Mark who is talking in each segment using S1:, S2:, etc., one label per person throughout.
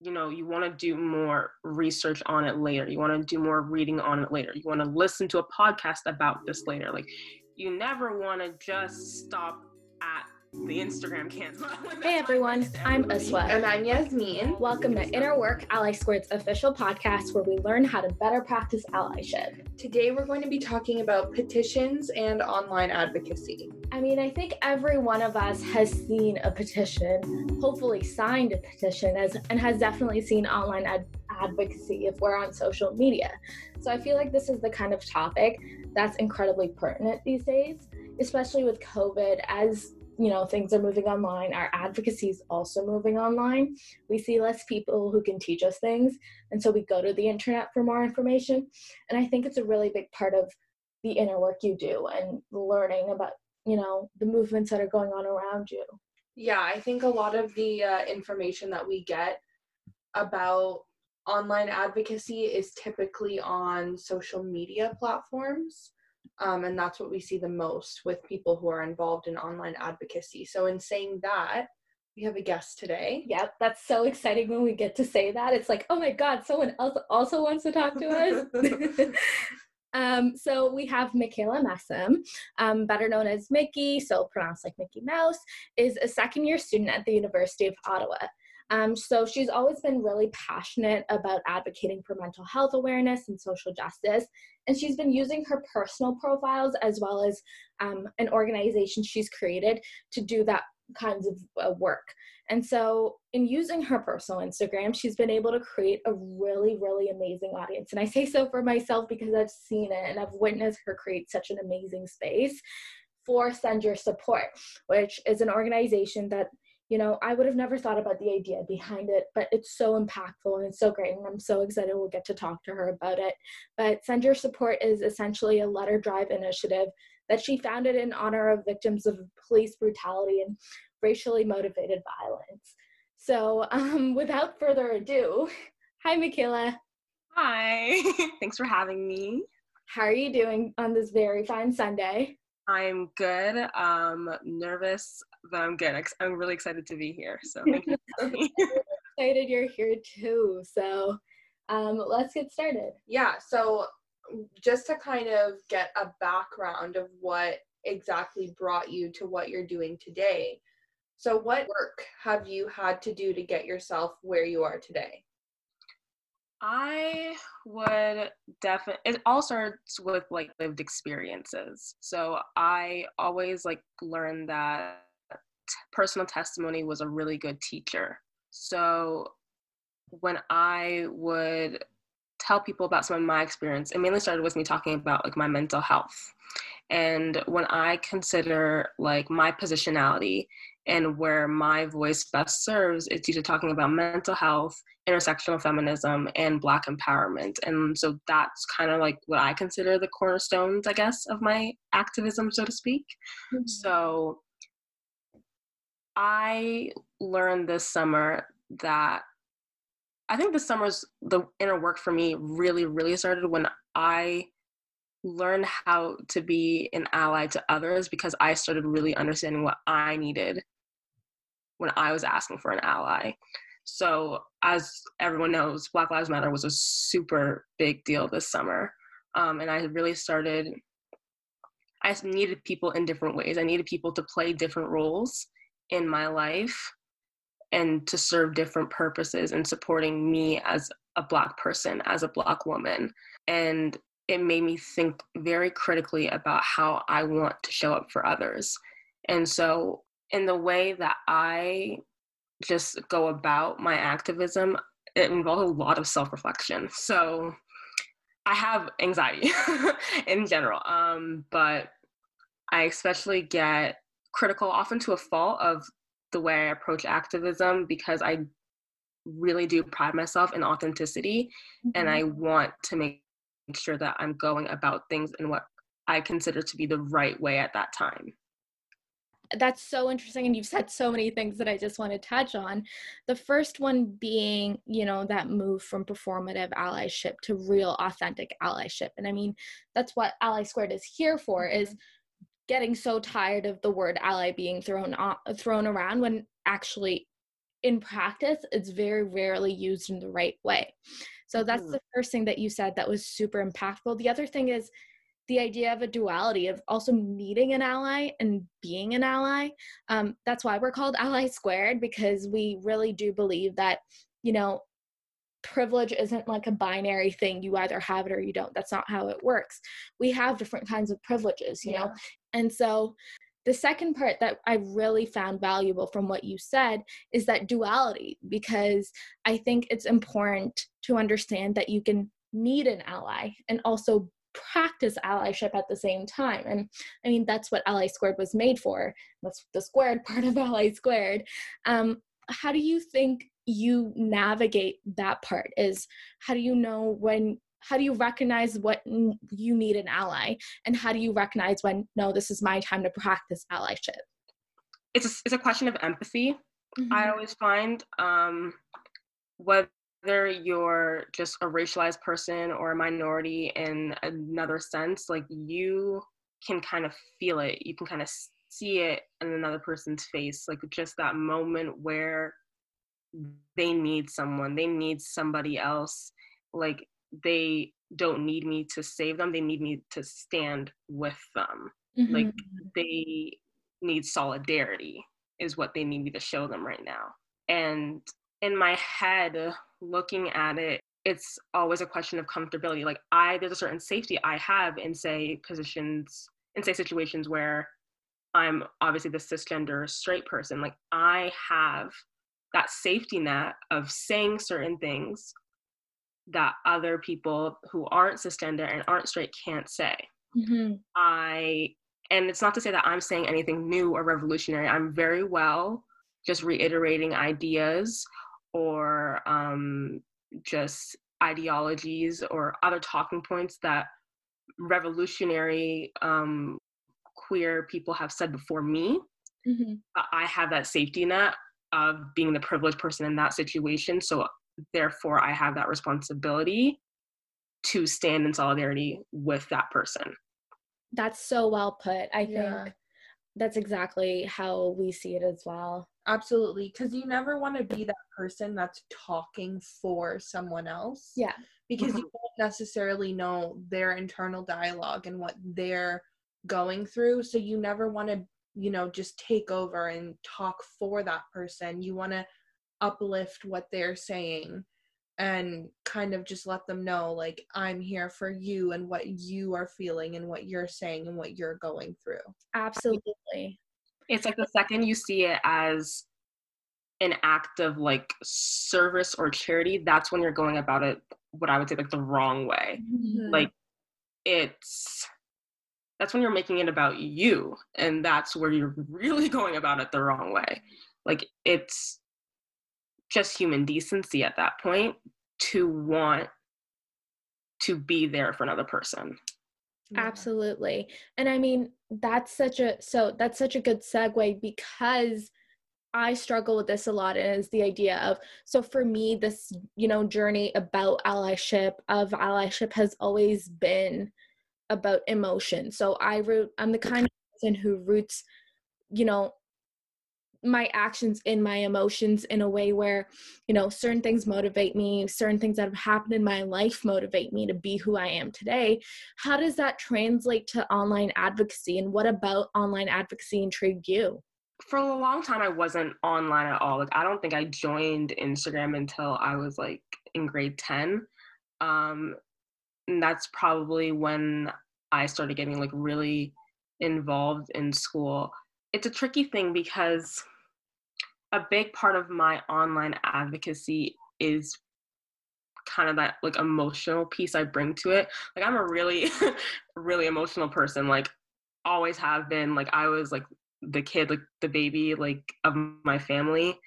S1: you know you want to do more research on it later. You want to do more reading on it later. You want to listen to a podcast about this later. Like you never want to just stop at the Instagram Canva.
S2: hey everyone, I'm Aswa.
S3: And I'm Yasmin.
S2: Welcome to Inner Work Ally Squared's official podcast where we learn how to better practice allyship.
S3: Today we're going to be talking about petitions and online advocacy.
S2: I mean, I think every one of us has seen a petition, hopefully signed a petition, as, and has definitely seen online ad- advocacy if we're on social media. So I feel like this is the kind of topic that's incredibly pertinent these days, especially with COVID, as you know things are moving online. Our advocacy is also moving online. We see less people who can teach us things and so we go to the internet for more information. And i think it's a really big part of the inner work you do and learning about you know the movements that are going on around you.
S3: Yeah i think a lot of the uh, information that we get about online advocacy is typically on social media platforms um, and that's what we see the most with people who are involved in online advocacy. So, in saying that, we have a guest today.
S2: Yep, that's so exciting when we get to say that. It's like, oh my God, someone else also wants to talk to us. um, so we have Michaela Messam, um, better known as Mickey, so pronounced like Mickey Mouse, is a second year student at the University of Ottawa. Um, so she's always been really passionate about advocating for mental health awareness and social justice. And she's been using her personal profiles as well as um, an organization she's created to do that kinds of uh, work. And so, in using her personal Instagram, she's been able to create a really, really amazing audience. And I say so for myself because I've seen it and I've witnessed her create such an amazing space for Send Your Support, which is an organization that you know, I would have never thought about the idea behind it, but it's so impactful and it's so great. And I'm so excited we'll get to talk to her about it. But Send Your Support is essentially a letter drive initiative that she founded in honor of victims of police brutality and racially motivated violence. So, um, without further ado, hi, Michaela.
S1: Hi, thanks for having me.
S2: How are you doing on this very fine Sunday?
S1: I'm good. Um, nervous, but I'm good. I'm really excited to be here. So thank you.
S2: excited you're here too. So um, let's get started.
S3: Yeah. So just to kind of get a background of what exactly brought you to what you're doing today. So what work have you had to do to get yourself where you are today?
S1: I would definitely, it all starts with like lived experiences. So I always like learned that personal testimony was a really good teacher. So when I would tell people about some of my experience, it mainly started with me talking about like my mental health. And when I consider like my positionality and where my voice best serves, it's usually talking about mental health, intersectional feminism, and Black empowerment. And so that's kind of like what I consider the cornerstones, I guess, of my activism, so to speak. Mm-hmm. So I learned this summer that I think this summer's the inner work for me really, really started when I learned how to be an ally to others because I started really understanding what I needed when I was asking for an ally. So, as everyone knows, Black Lives Matter was a super big deal this summer. Um, and I really started, I needed people in different ways. I needed people to play different roles in my life and to serve different purposes and supporting me as a Black person, as a Black woman. And it made me think very critically about how I want to show up for others. And so in the way that I just go about my activism, it involves a lot of self reflection. So I have anxiety in general, um, but I especially get critical, often to a fault, of the way I approach activism because I really do pride myself in authenticity mm-hmm. and I want to make sure that I'm going about things in what I consider to be the right way at that time
S2: that's so interesting and you've said so many things that i just want to touch on the first one being you know that move from performative allyship to real authentic allyship and i mean that's what ally squared is here for mm-hmm. is getting so tired of the word ally being thrown on, thrown around when actually in practice, it's very rarely used in the right way. So that's mm. the first thing that you said that was super impactful. The other thing is the idea of a duality of also needing an ally and being an ally. Um, that's why we're called Ally Squared because we really do believe that, you know, privilege isn't like a binary thing you either have it or you don't that's not how it works we have different kinds of privileges you yeah. know and so the second part that I really found valuable from what you said is that duality, because I think it's important to understand that you can need an ally and also practice allyship at the same time. And I mean, that's what Ally Squared was made for. That's the squared part of Ally Squared. Um, how do you think you navigate that part? Is how do you know when how do you recognize what you need an ally and how do you recognize when no this is my time to practice allyship
S1: it's a, it's a question of empathy mm-hmm. i always find um, whether you're just a racialized person or a minority in another sense like you can kind of feel it you can kind of see it in another person's face like just that moment where they need someone they need somebody else like they don't need me to save them they need me to stand with them mm-hmm. like they need solidarity is what they need me to show them right now and in my head looking at it it's always a question of comfortability like i there's a certain safety i have in say positions in say situations where i'm obviously the cisgender straight person like i have that safety net of saying certain things that other people who aren't cisgender and aren't straight can't say. Mm-hmm. I and it's not to say that I'm saying anything new or revolutionary. I'm very well just reiterating ideas or um, just ideologies or other talking points that revolutionary um, queer people have said before me. Mm-hmm. I have that safety net of being the privileged person in that situation. So therefore i have that responsibility to stand in solidarity with that person
S2: that's so well put i yeah. think that's exactly how we see it as well
S3: absolutely because you never want to be that person that's talking for someone else.
S2: Yeah.
S3: Because you mm-hmm. don't necessarily know their internal dialogue and what they're going through so you never want to you know just take over and talk for that person. You want to uplift what they're saying and kind of just let them know like i'm here for you and what you are feeling and what you're saying and what you're going through.
S2: Absolutely
S1: it's like the second you see it as an act of like service or charity that's when you're going about it what i would say like the wrong way mm-hmm. like it's that's when you're making it about you and that's where you're really going about it the wrong way like it's just human decency at that point to want to be there for another person.
S2: Absolutely. And I mean, that's such a so that's such a good segue because I struggle with this a lot and is the idea of so for me this you know journey about allyship of allyship has always been about emotion. So I root I'm the kind of person who roots you know my actions in my emotions in a way where you know certain things motivate me certain things that have happened in my life motivate me to be who i am today. How does that translate to online advocacy and what about online advocacy intrigued you?
S1: For a long time i wasn't online at all. Like i don't think i joined instagram until i was like in grade 10 um and that's probably when i started getting like really involved in school it's a tricky thing because a big part of my online advocacy is kind of that like emotional piece I bring to it. Like I'm a really really emotional person like always have been like I was like the kid like the baby like of my family.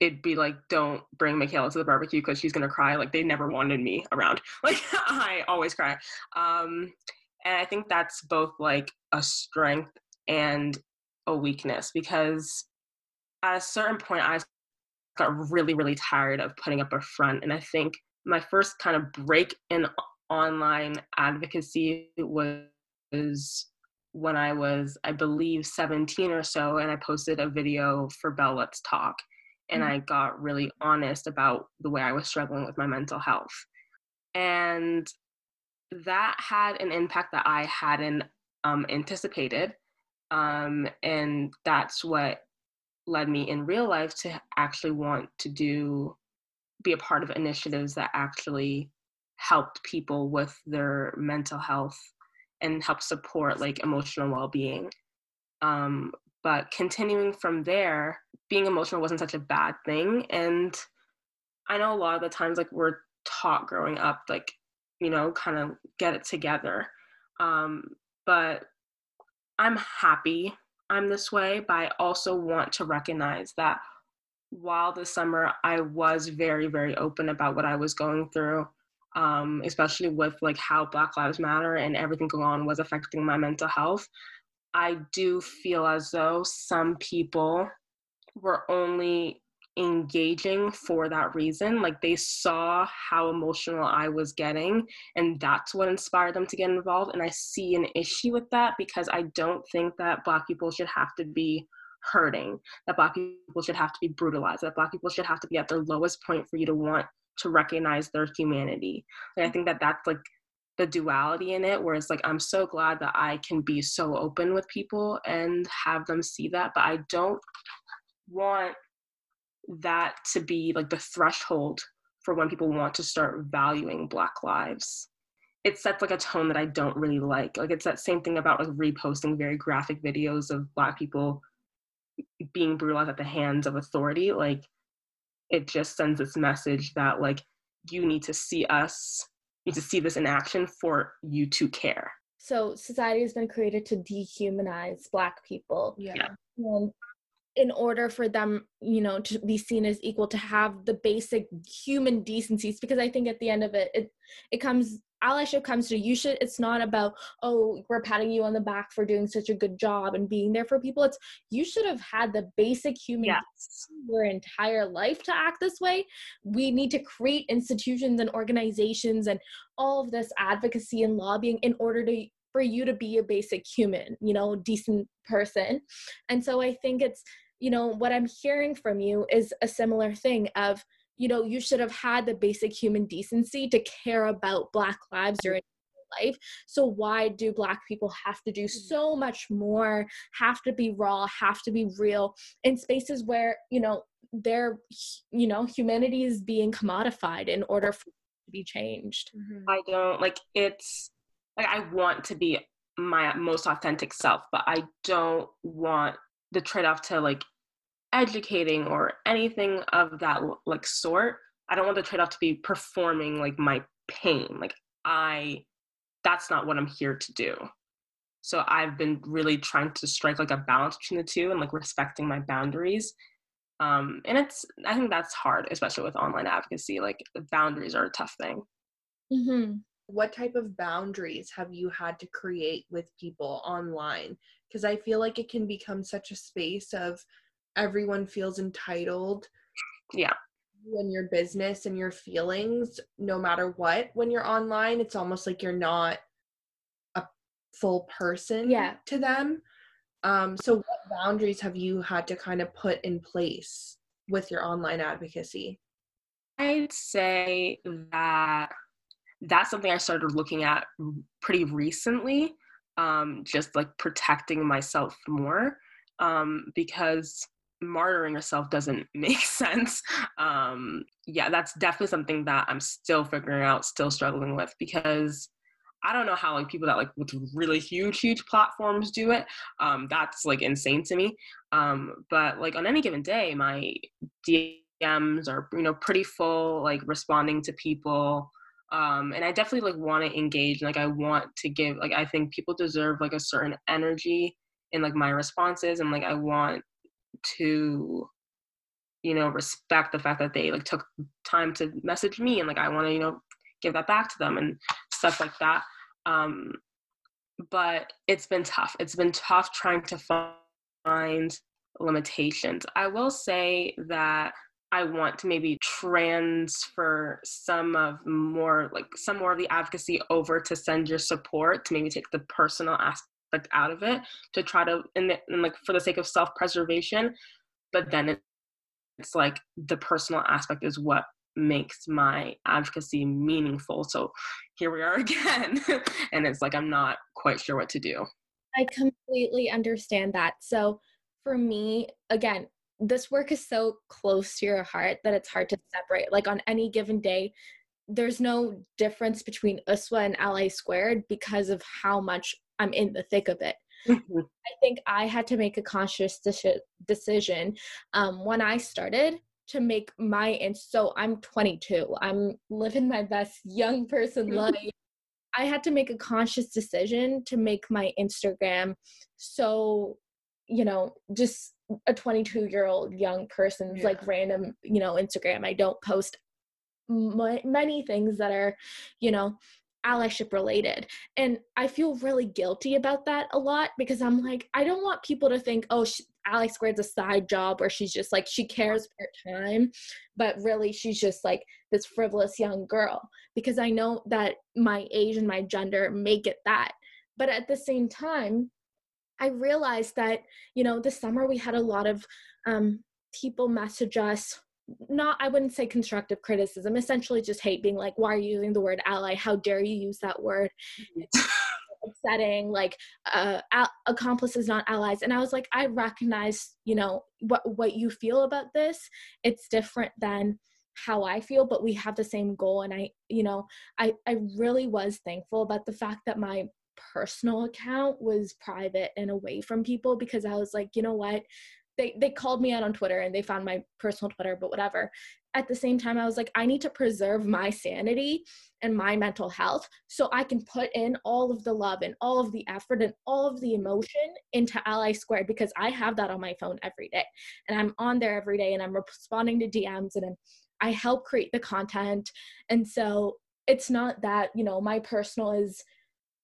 S1: It'd be like don't bring Michaela to the barbecue cuz she's going to cry like they never wanted me around. Like I always cry. Um and I think that's both like a strength and a weakness because at a certain point i got really really tired of putting up a front and i think my first kind of break in online advocacy was when i was i believe 17 or so and i posted a video for bell let's talk and I got really honest about the way I was struggling with my mental health. And that had an impact that I hadn't um, anticipated. Um, and that's what led me in real life to actually want to do, be a part of initiatives that actually helped people with their mental health and help support like emotional well-being. Um, but continuing from there being emotional wasn't such a bad thing and i know a lot of the times like we're taught growing up like you know kind of get it together. Um, but i'm happy i'm this way but i also want to recognize that while this summer i was very very open about what i was going through um, especially with like how black lives matter and everything going on was affecting my mental health I do feel as though some people were only engaging for that reason. Like they saw how emotional I was getting, and that's what inspired them to get involved. And I see an issue with that because I don't think that Black people should have to be hurting, that Black people should have to be brutalized, that Black people should have to be at their lowest point for you to want to recognize their humanity. And I think that that's like the duality in it where it's like i'm so glad that i can be so open with people and have them see that but i don't want that to be like the threshold for when people want to start valuing black lives it sets like a tone that i don't really like like it's that same thing about like reposting very graphic videos of black people being brutalized at the hands of authority like it just sends this message that like you need to see us need to see this in action for you to care.
S2: So society has been created to dehumanize Black people.
S3: Yeah.
S2: And in order for them, you know, to be seen as equal, to have the basic human decencies, because I think at the end of it, it it comes allyship comes to you should it's not about oh we're patting you on the back for doing such a good job and being there for people. It's you should have had the basic human
S1: yes.
S2: your entire life to act this way. We need to create institutions and organizations and all of this advocacy and lobbying in order to for you to be a basic human you know decent person. And so i think it's you know what i'm hearing from you is a similar thing of you know you should have had the basic human decency to care about black lives during life so why do black people have to do mm. so much more have to be raw have to be real in spaces where you know their you know humanity is being commodified in order for to be changed
S1: mm-hmm. i don't like it's like i want to be my most authentic self but i don't want the trade-off to like educating or anything of that like sort i don't want the trade-off to be performing like my pain. Like i that's not what i'm here to do. So i've been really trying to strike like a balance between the two and like respecting my boundaries. Um and it's i think that's hard especially with online advocacy. Like boundaries are a tough thing.
S2: Mm-hmm.
S3: What type of boundaries have you had to create with people online? Because i feel like it can become such a space of everyone feels entitled
S1: yeah.
S3: in your business and your feelings no matter what when you're online. It's almost like you're not a full person
S2: yeah.
S3: to them. Um so what boundaries have you had to kind of put in place with your online advocacy?
S1: I'd say that that's something i started looking at pretty recently um just like protecting myself more um because martyring yourself doesn't make sense. Um, yeah, that's definitely something that I'm still figuring out, still struggling with because I don't know how like people that like with really huge, huge platforms do it. Um, that's like insane to me. Um, but like on any given day, my DMs are you know pretty full, like responding to people. Um, and I definitely like want to engage. Like I want to give. Like I think people deserve like a certain energy in like my responses, and like I want to you know respect the fact that they like took time to message me and like i want to you know give that back to them and stuff like that um but it's been tough it's been tough trying to find limitations i will say that i want to maybe transfer some of more like some more of the advocacy over to send your support to maybe take the personal aspect out of it to try to the, in like for the sake of self-preservation but then it's like the personal aspect is what makes my advocacy meaningful. So here we are again. and it's like I'm not quite sure what to do.
S2: I completely understand that. So for me, again, this work is so close to your heart that it's hard to separate. Like on any given day, there's no difference between USWA and Ally Squared because of how much I'm in the thick of it. Mm-hmm. I think I had to make a conscious de- decision um, when I started to make my and so I'm 22. I'm living my best young person life. I had to make a conscious decision to make my Instagram so you know just a 22 year old young person's yeah. like random you know Instagram. I don't post m- many things that are you know allyship related. And I feel really guilty about that a lot because I'm like, I don't want people to think, oh, she, Ally Squared's a side job where she's just like, she cares part time, but really she's just like this frivolous young girl because I know that my age and my gender make it that. But at the same time, I realized that, you know, this summer we had a lot of um, people message us not i wouldn't say constructive criticism essentially just hate being like why are you using the word ally? How dare you use that word? It's upsetting like uh al- accomplices not allies. And i was like i recognize you know what what you feel about this. It's different than how i feel but we have the same goal. And i you know i i really was thankful about the fact that my personal account was private and away from people because i was like you know what they they called me out on Twitter and they found my personal Twitter, but whatever. At the same time, I was like, I need to preserve my sanity and my mental health so I can put in all of the love and all of the effort and all of the emotion into Ally Squared because I have that on my phone every day. And I'm on there every day and I'm responding to DMs and I'm, I help create the content. And so it's not that, you know, my personal is,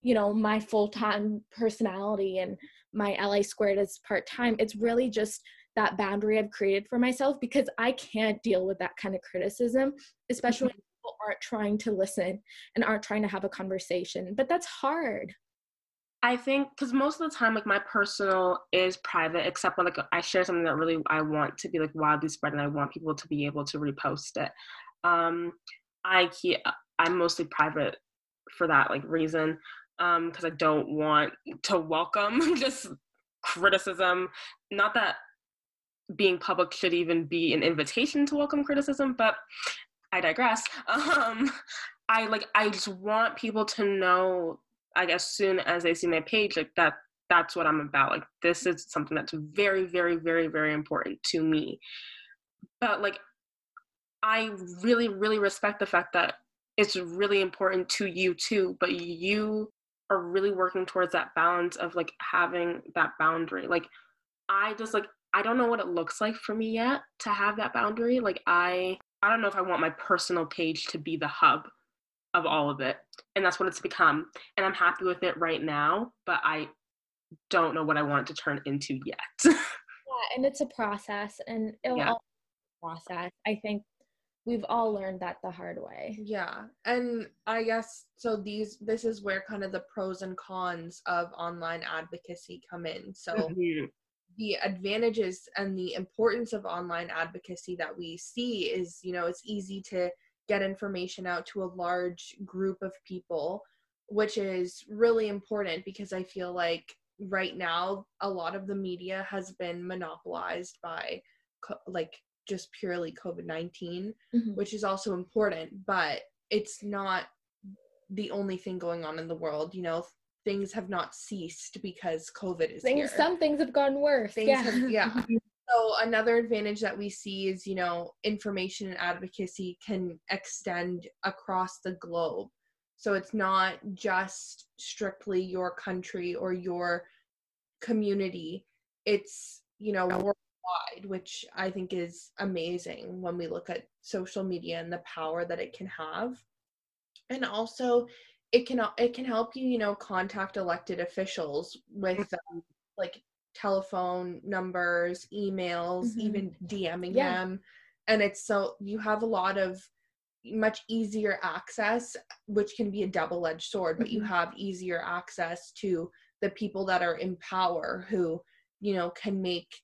S2: you know, my full time personality and my Ally Squared is part time. It's really just that boundary I've created for myself because I can't deal with that kind of criticism, especially mm-hmm. when people aren't trying to listen and aren't trying to have a conversation. But that's hard.
S1: I think because most of the time, like my personal is private, except when like I share something that really I want to be like wildly spread, and I want people to be able to repost it. Um, I keep I'm mostly private for that like reason um because i don't want to welcome just criticism. Not that being public should even be an invitation to welcome criticism but i digress. Um i like i just want people to know like as soon as they see my page like that that's what i'm about. Like this is something that's very very very very important to me. But like i really really respect the fact that it's really important to you too but you are really working towards that balance of like having that boundary. Like I just like I don't know what it looks like for me yet to have that boundary. Like I I don't know if I want my personal page to be the hub of all of it. And that's what it's become. And I'm happy with it right now, but I don't know what I want it to turn into yet.
S2: yeah, and it's a process and it'll yeah. all process. I think we've all learned that the hard way.
S3: Yeah. And I guess so these this is where kind of the pros and cons of online advocacy come in. So mm-hmm. the advantages and the importance of online advocacy that we see is, you know, it's easy to get information out to a large group of people, which is really important because I feel like right now a lot of the media has been monopolized by like just purely COVID 19, mm-hmm. which is also important, but it's not the only thing going on in the world. You know, things have not ceased because COVID is
S2: things,
S3: here.
S2: Some things have gotten worse. Things
S3: yeah. Have, yeah. so another advantage that we see is, you know, information and advocacy can extend across the globe. So it's not just strictly your country or your community. It's, you know, wide, which I think is amazing when we look at social media and the power that it can have. And also it can it can help you, you know, contact elected officials with um, like telephone numbers, emails, mm-hmm. even DMing yeah. them. And it's so you have a lot of much easier access, which can be a double edged sword, but mm-hmm. you have easier access to the people that are in power who, you know, can make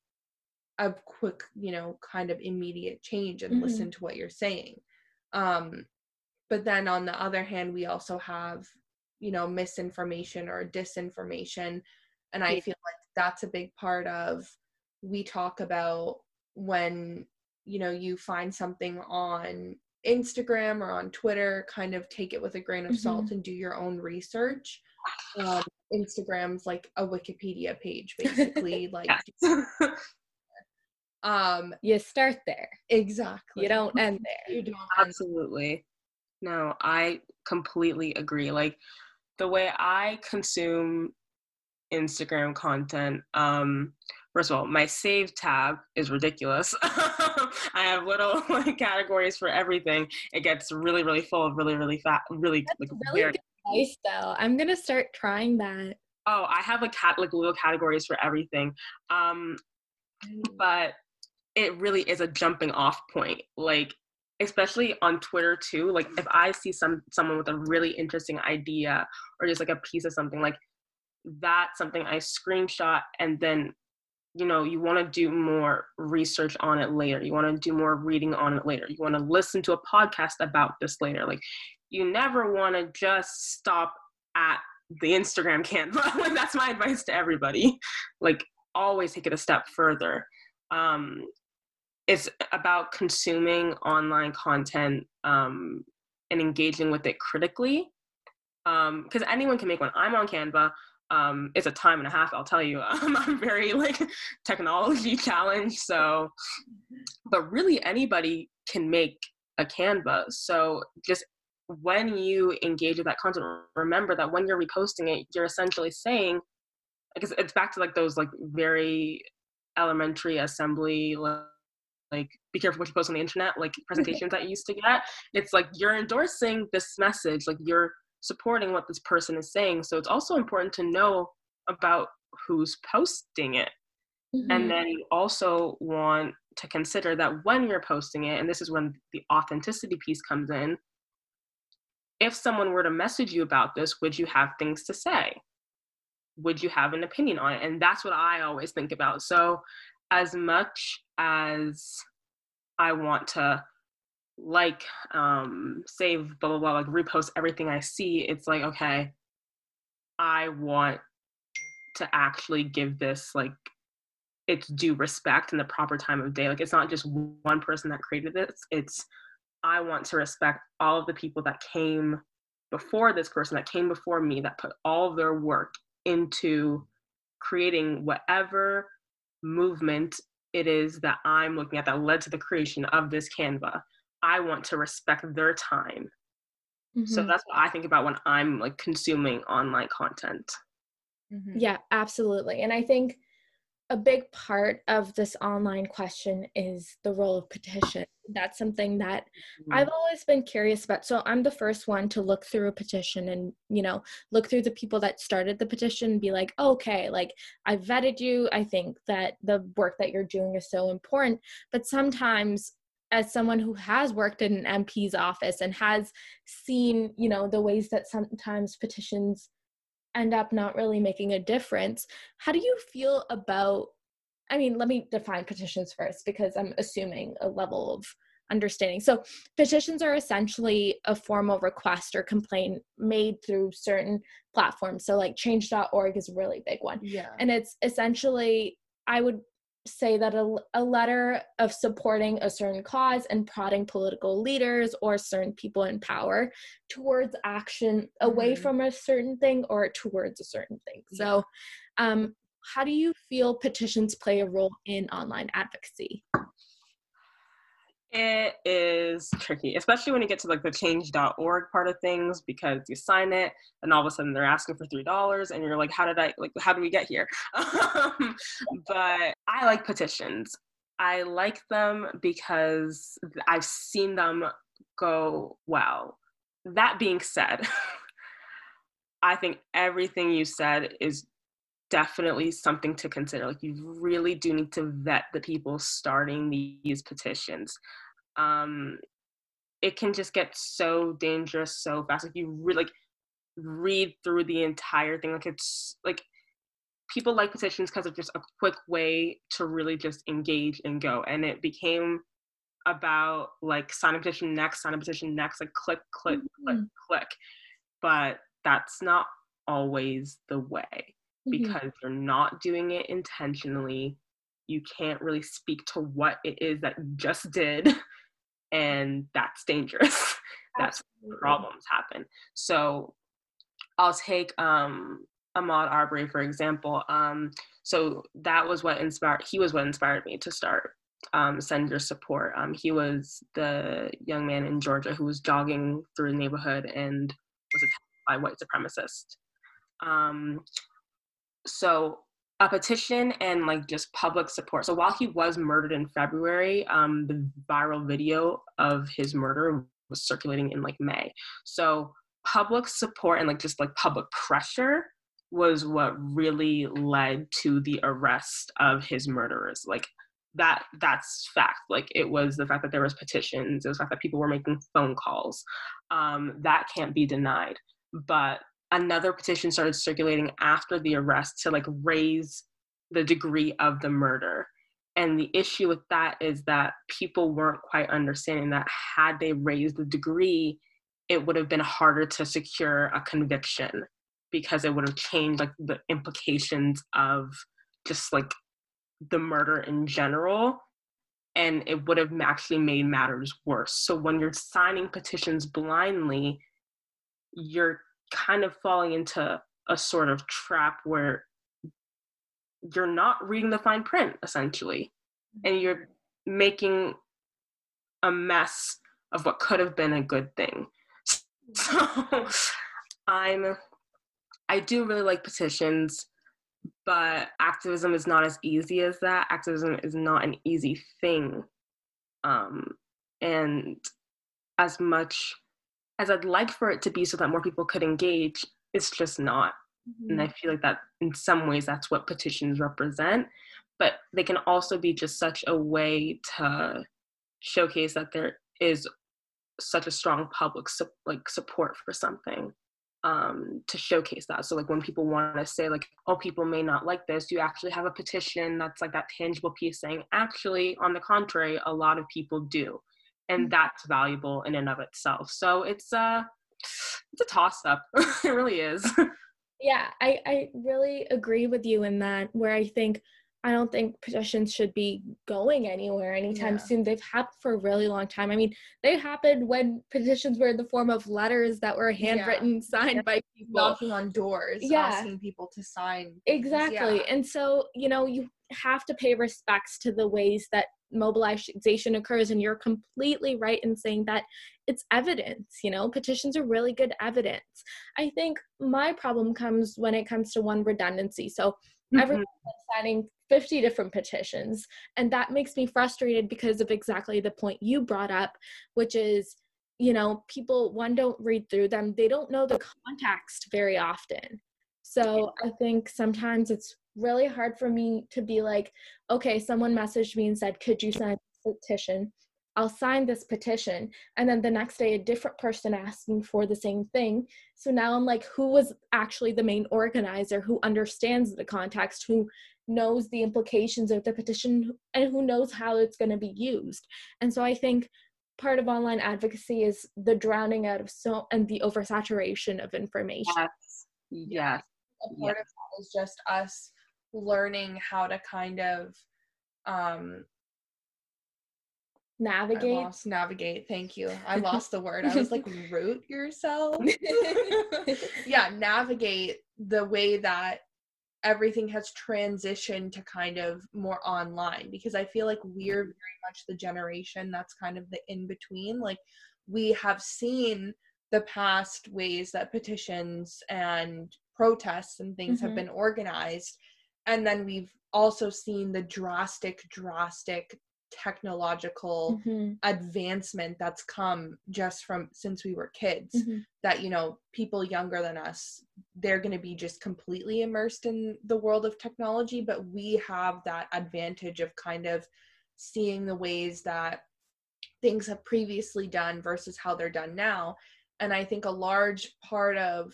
S3: a quick you know kind of immediate change and
S2: Mhm.
S3: listen to what you're saying. Um but then on the other hand we also have you know misinformation or disinformation. And i feel like that's a big part of we talk about when you know you find something on instagram or on twitter kind of take it with a grain of salt and do your own research. Um, instagram's like a wikipedia page basically like. um
S2: You start there.
S3: exactly
S2: You don't end there.
S3: you don't end-
S1: Absolutely. No, I completely agree. Like the way I consume Instagram content, um, first of all, my save tab is ridiculous. I have little like categories for everything. It gets really, really full of really, really fat, really like
S2: Really
S1: very
S2: good advice, though. I'm gonna start trying that.
S1: oh, I have like cat like little categories for everything. Um, but it really is a jumping off point like especially on twitter too like if i see some someone with a really interesting idea or just like a piece of something like that's something i screenshot and then you know you want to do more research on it later. You want to do more reading on it later. You want to listen to a podcast about this later. Like you never want to just stop at the instagram canva like that's my advice to everybody. Like always take it a step further. Um, it's about consuming online content um, and engaging with it critically. Because anyone can make one. I'm on canva. Um, it's a time and a half i'll tell you. Um, i'm very like technology challenged so. But really anybody can make a canva. So just when you engage with that content remember that when you're reposting it you're essentially saying because it's back to like those like very elementary assembly like, be careful what you post on the internet like presentations that you used to get. It's like you're endorsing this message like you're supporting what this person is saying. So it's also important to know about who's posting it.
S2: Mhm.
S1: and then you also want to consider that when you're posting it and this is when the authenticity piece comes in if someone were to message you about this would you have things to say? Would you have an opinion on it? And that's what i always think about. So as much as i want to like um save blah blah blah like repost everything i see it's like okay i want to actually give this like its due respect in the proper time of day. Like it's not just one person that created this it's i want to respect all of the people that came before this person that came before me that put all of their work into creating whatever movement it is that I'm looking at that led to the creation of this Canva. I want to respect their time. So
S2: Mhm.
S1: that's what I think about when I'm like consuming online content.
S3: Mhm.
S2: Yeah, absolutely. And I think a big part of this online question is the role of petition. That's something that mm-hmm. I've always been curious about. So I'm the first one to look through a petition and, you know, look through the people that started the petition and be like, oh, okay, like I vetted you. I think that the work that you're doing is so important. But sometimes as someone who has worked in an MP's office and has seen, you know, the ways that sometimes petitions end up not really making a difference, how do you feel about I mean, let me define petitions first because I'm assuming a level of understanding. So, petitions are essentially a formal request or complaint made through certain platforms. So, like change.org is a really big one.
S3: Yeah.
S2: And it's essentially, I would say that a, a letter of supporting a certain cause and prodding political leaders or certain people in power towards action away
S3: Mhm.
S2: from a certain thing or towards a certain thing. So, um, how do you feel petitions play a role in online advocacy?
S1: It is tricky, especially when you get to like the change.org part of things because you sign it and all of a sudden they're asking for three dollars and you're like, how did I like how do we get here? Um, but I like petitions. I like them because I've seen them go well. That being said, I think everything you said is definitely something to consider. Like you really do need to vet the people starting these petitions. Um, it can just get so dangerous so fast. Like you really like read through the entire thing. Like it's like people like petitions because it's just a quick way to really just engage and go. And it became about like sign a petition next, sign a petition next, like click, click, mm-hmm. click, click. But that's not always the way mm-hmm. because you're not doing it intentionally. You can't really speak to what it is that you just did, and that's dangerous. that's problems happen. So I'll take um Ahmaud Arbery, for example. Um, so that was what inspired, he was what inspired me to start um, Send Your Support. Um, he was the young man in Georgia who was jogging through the neighborhood and was attacked by white supremacists. Um, so a petition and like just public support. So while he was murdered in February, um, the viral video of his murder was circulating in like May. So public support and like just like public pressure was what really led to the arrest of his murderers like that that's fact like it was the fact that there was petitions it was the fact that people were making phone calls um, that can't be denied but another petition started circulating after the arrest to like raise the degree of the murder. And the issue with that is that people weren't quite understanding that had they raised the degree it would have been harder to secure a conviction because it would have changed like the implications of just like the murder in general. And it would have actually made matters worse. So when you're signing petitions blindly you're kind of falling into a sort of trap where you're not reading the fine print essentially and you're making a mess of what could have been a good thing so i'm I do really like petitions, but activism is not as easy as that. Activism is not an easy thing. Um, and as much as I'd like for it to be so that more people could engage, it's just not. Mm-hmm. And I feel like that in some ways that's what petitions represent. But they can also be just such a way to showcase that there is such a strong public su- like support for something um, to showcase that. So like when people want to say like, oh, people may not like this, you actually have a petition that's like that tangible piece saying, actually, on the contrary, a lot of people do, and mm. that's valuable in and of itself. So it's a it's a toss up. it really is.
S2: Yeah, I I really agree with you in that where I think I don't think petitions should be going anywhere anytime yeah. soon. They've happened for a really long time. I mean, they happened when petitions were in the form of letters that were handwritten, yeah. signed yeah. by people.
S3: Knocking on doors, yeah. asking people to sign.
S2: Exactly. And so, you know, you have to pay respects to the ways that mobilization occurs. And you're completely right in saying that it's evidence, you know, petitions are really good evidence. I think my problem comes when it comes to one redundancy. So, mm-hmm. everyone's signing 50 different petitions. And that makes me frustrated because of exactly the point you brought up, which is, you know, people, one, don't read through them, they don't know the context very often. So I think sometimes it's really hard for me to be like, okay, someone messaged me and said, could you sign a petition? I'll sign this petition. And then the next day, a different person asked me for the same thing. So now I'm like, who was actually the main organizer who understands the context, who knows the implications of the petition, and who knows how it's going to be used? And so I think part of online advocacy is the drowning out of so and the oversaturation of information.
S1: Yes. Yes.
S3: A part yes. of that is just us learning how to kind of um
S2: navigate?
S3: lost navigate thank you. I lost the word. I was like root yourself? Yeah navigate the way that everything has transitioned to kind of more online because i feel like we're very much the generation that's kind of the in between like we have seen the past ways that petitions and protests and things mm-hmm. have been organized and then we've also seen the drastic drastic technological mm-hmm. advancement that's come just from since we were kids mm-hmm. that you know people younger than us they're going to be just completely immersed in the world of technology but we have that advantage of kind of seeing the ways that things have previously done versus how they're done now and i think a large part of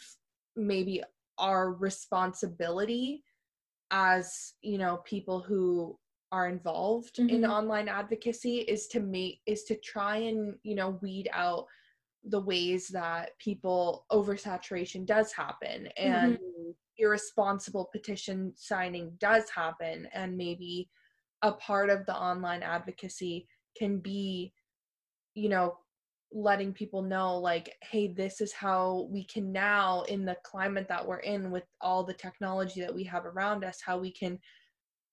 S3: maybe our responsibility as you know people who are involved in
S2: Mhm.
S3: online advocacy is to make is to try and you know weed out the ways that people oversaturation does happen and irresponsible petition signing does happen and maybe a part of the online advocacy can be you know letting people know like hey this is how we can now in the climate that we're in with all the technology that we have around us how we can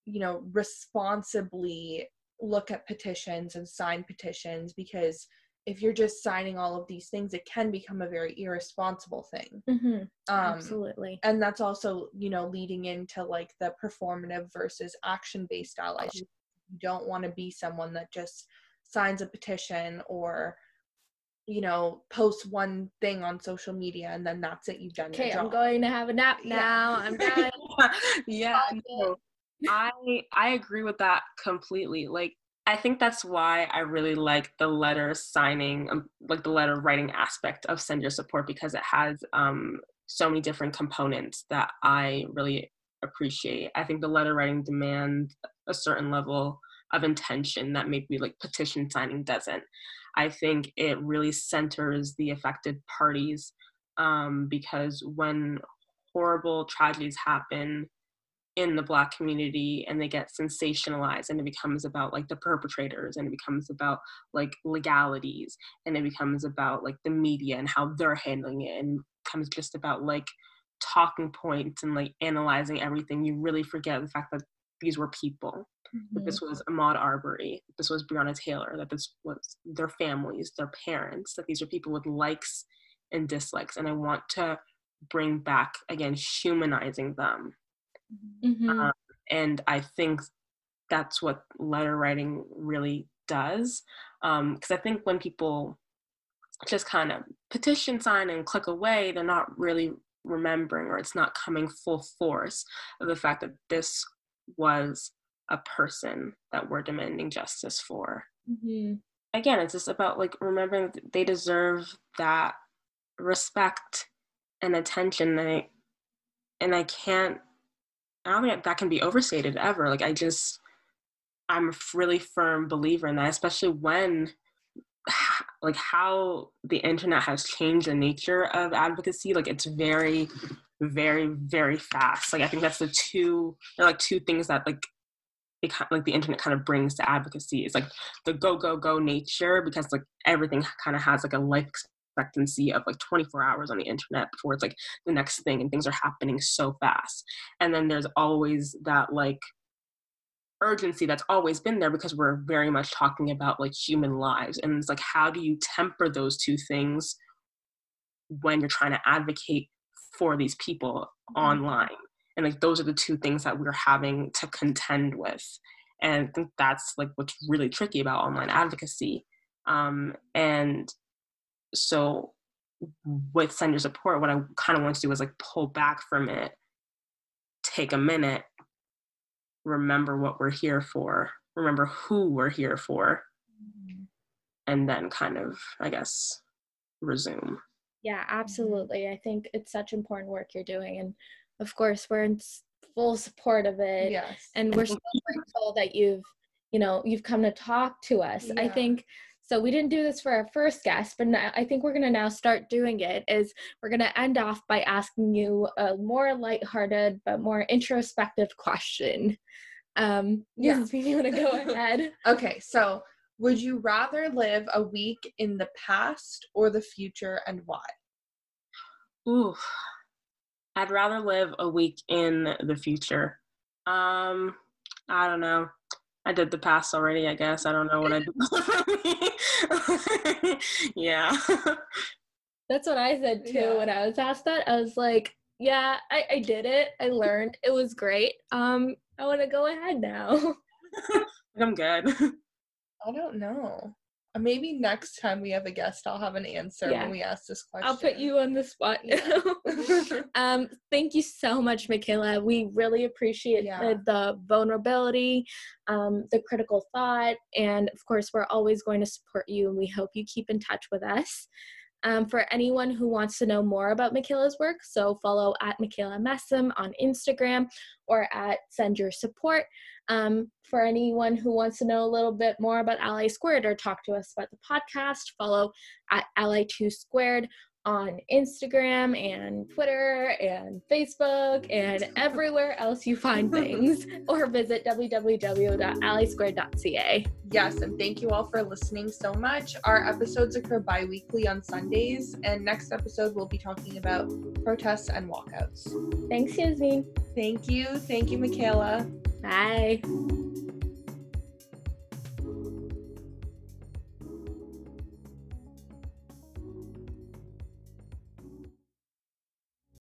S3: you know responsibly look at petitions and sign petitions because if you're just signing all of these things it can become a very irresponsible thing.
S2: Hmm
S3: um
S2: Absolutely.
S3: and that's also you know leading into like the performative versus action based allyship you don't want to be someone that just signs a petition or you know post one thing on social media and then that's it you've done
S2: Okay, I'm going to have a nap
S3: Yeah.
S2: now. I'm done.
S1: yeah, no, I I agree with that completely. Like I think that's why I really like the letter signing, um, like the letter writing aspect of send your support because it has um, so many different components that I really appreciate. I think the letter writing demands a certain level of intention that maybe like petition signing doesn't. I think it really centers the affected parties um, because when horrible tragedies happen in the black community and they get sensationalized and it becomes about like the perpetrators and it becomes about like legalities and it becomes about like the media and how they're handling it and becomes just about like talking points and like analyzing everything you really forget the fact that these were people that this was Ahmaud Arbery, this was Breonna Taylor, that this was their families, their parents, that these are people with likes and dislikes. And I want to bring back, again, humanizing them.
S2: Mhm.
S1: Um, and I think that's what letter writing really does. Because I think when people just kind of petition sign and click away, they're not really remembering or it's not coming full force of the fact that this was a person that we're demanding justice for.
S2: Mhm.
S1: Again, it's just about like remembering that they deserve that respect and attention. And I, and I can't, I don't think that can be overstated ever. Like, I just, I'm a really firm believer in that, especially when like how the internet has changed the nature of advocacy like it's very very very fast like i think that's the two like two things that like it kind like the internet kind of brings to advocacy is like the go go go nature because like everything kind of has like a life expectancy of like 24 hours on the internet before it's like the next thing and things are happening so fast. And then there's always that like urgency that's always been there because we're very much talking about like human lives. And it's like how do you temper those two things when you're trying to advocate for these people mm-hmm. online and like those are the two things that we're having to contend with and i think that's like what's really tricky about online advocacy um, and so with send your support what i kind of want to do is like pull back from it take a minute remember what we're here for remember who we're here for and then kind of i guess resume
S2: Yeah, absolutely. I think it's such important work you're doing. And of course, we're in full support of it.
S3: yes
S2: And we're so grateful that you've, you know, you've come to talk to us. I think so. We didn't do this for our first guest, but now, I think we're going to now start doing it. Is we're going to end off by asking you a more lighthearted but more introspective question. Um,
S3: Yeah.
S2: yes, if you want to go ahead.
S3: okay so would you rather live a week in the past or the future and why
S1: Ooh, I'd rather live a week in the future. Um, I don't know. I did the past already, I guess. I don't know what I did. yeah.
S2: That's what I said too
S3: Yeah.
S2: when I was asked that. I was like, yeah, I, I did it. I learned. It was great. Um, I want to go ahead now.
S1: I'm good.
S3: i don't know maybe next time we have a guest i'll have an answer
S2: Yeah.
S3: when we ask this question
S2: I'll put you on the spot now. um, thank you so much, Michaela. We really appreciate
S3: Yeah.
S2: the, the vulnerability, um, the critical thought, and of course, we're always going to support you, and we hope you keep in touch with us. Um, for anyone who wants to know more about Michaela's work, so follow at Michaela Messam on Instagram or at Send Your Support. Um, for anyone who wants to know a little bit more about Ally Squared or talk to us about the podcast, follow at Ally2 Squared on Instagram and Twitter and Facebook and everywhere else you find things, or visit www.allysquared.ca.
S3: Yes, and thank you all for listening so much. Our episodes occur bi weekly on Sundays, and next episode we'll be talking about protests and walkouts.
S2: Thanks, Yasmin.
S3: Thank you. Thank you, Michaela.
S2: Bye.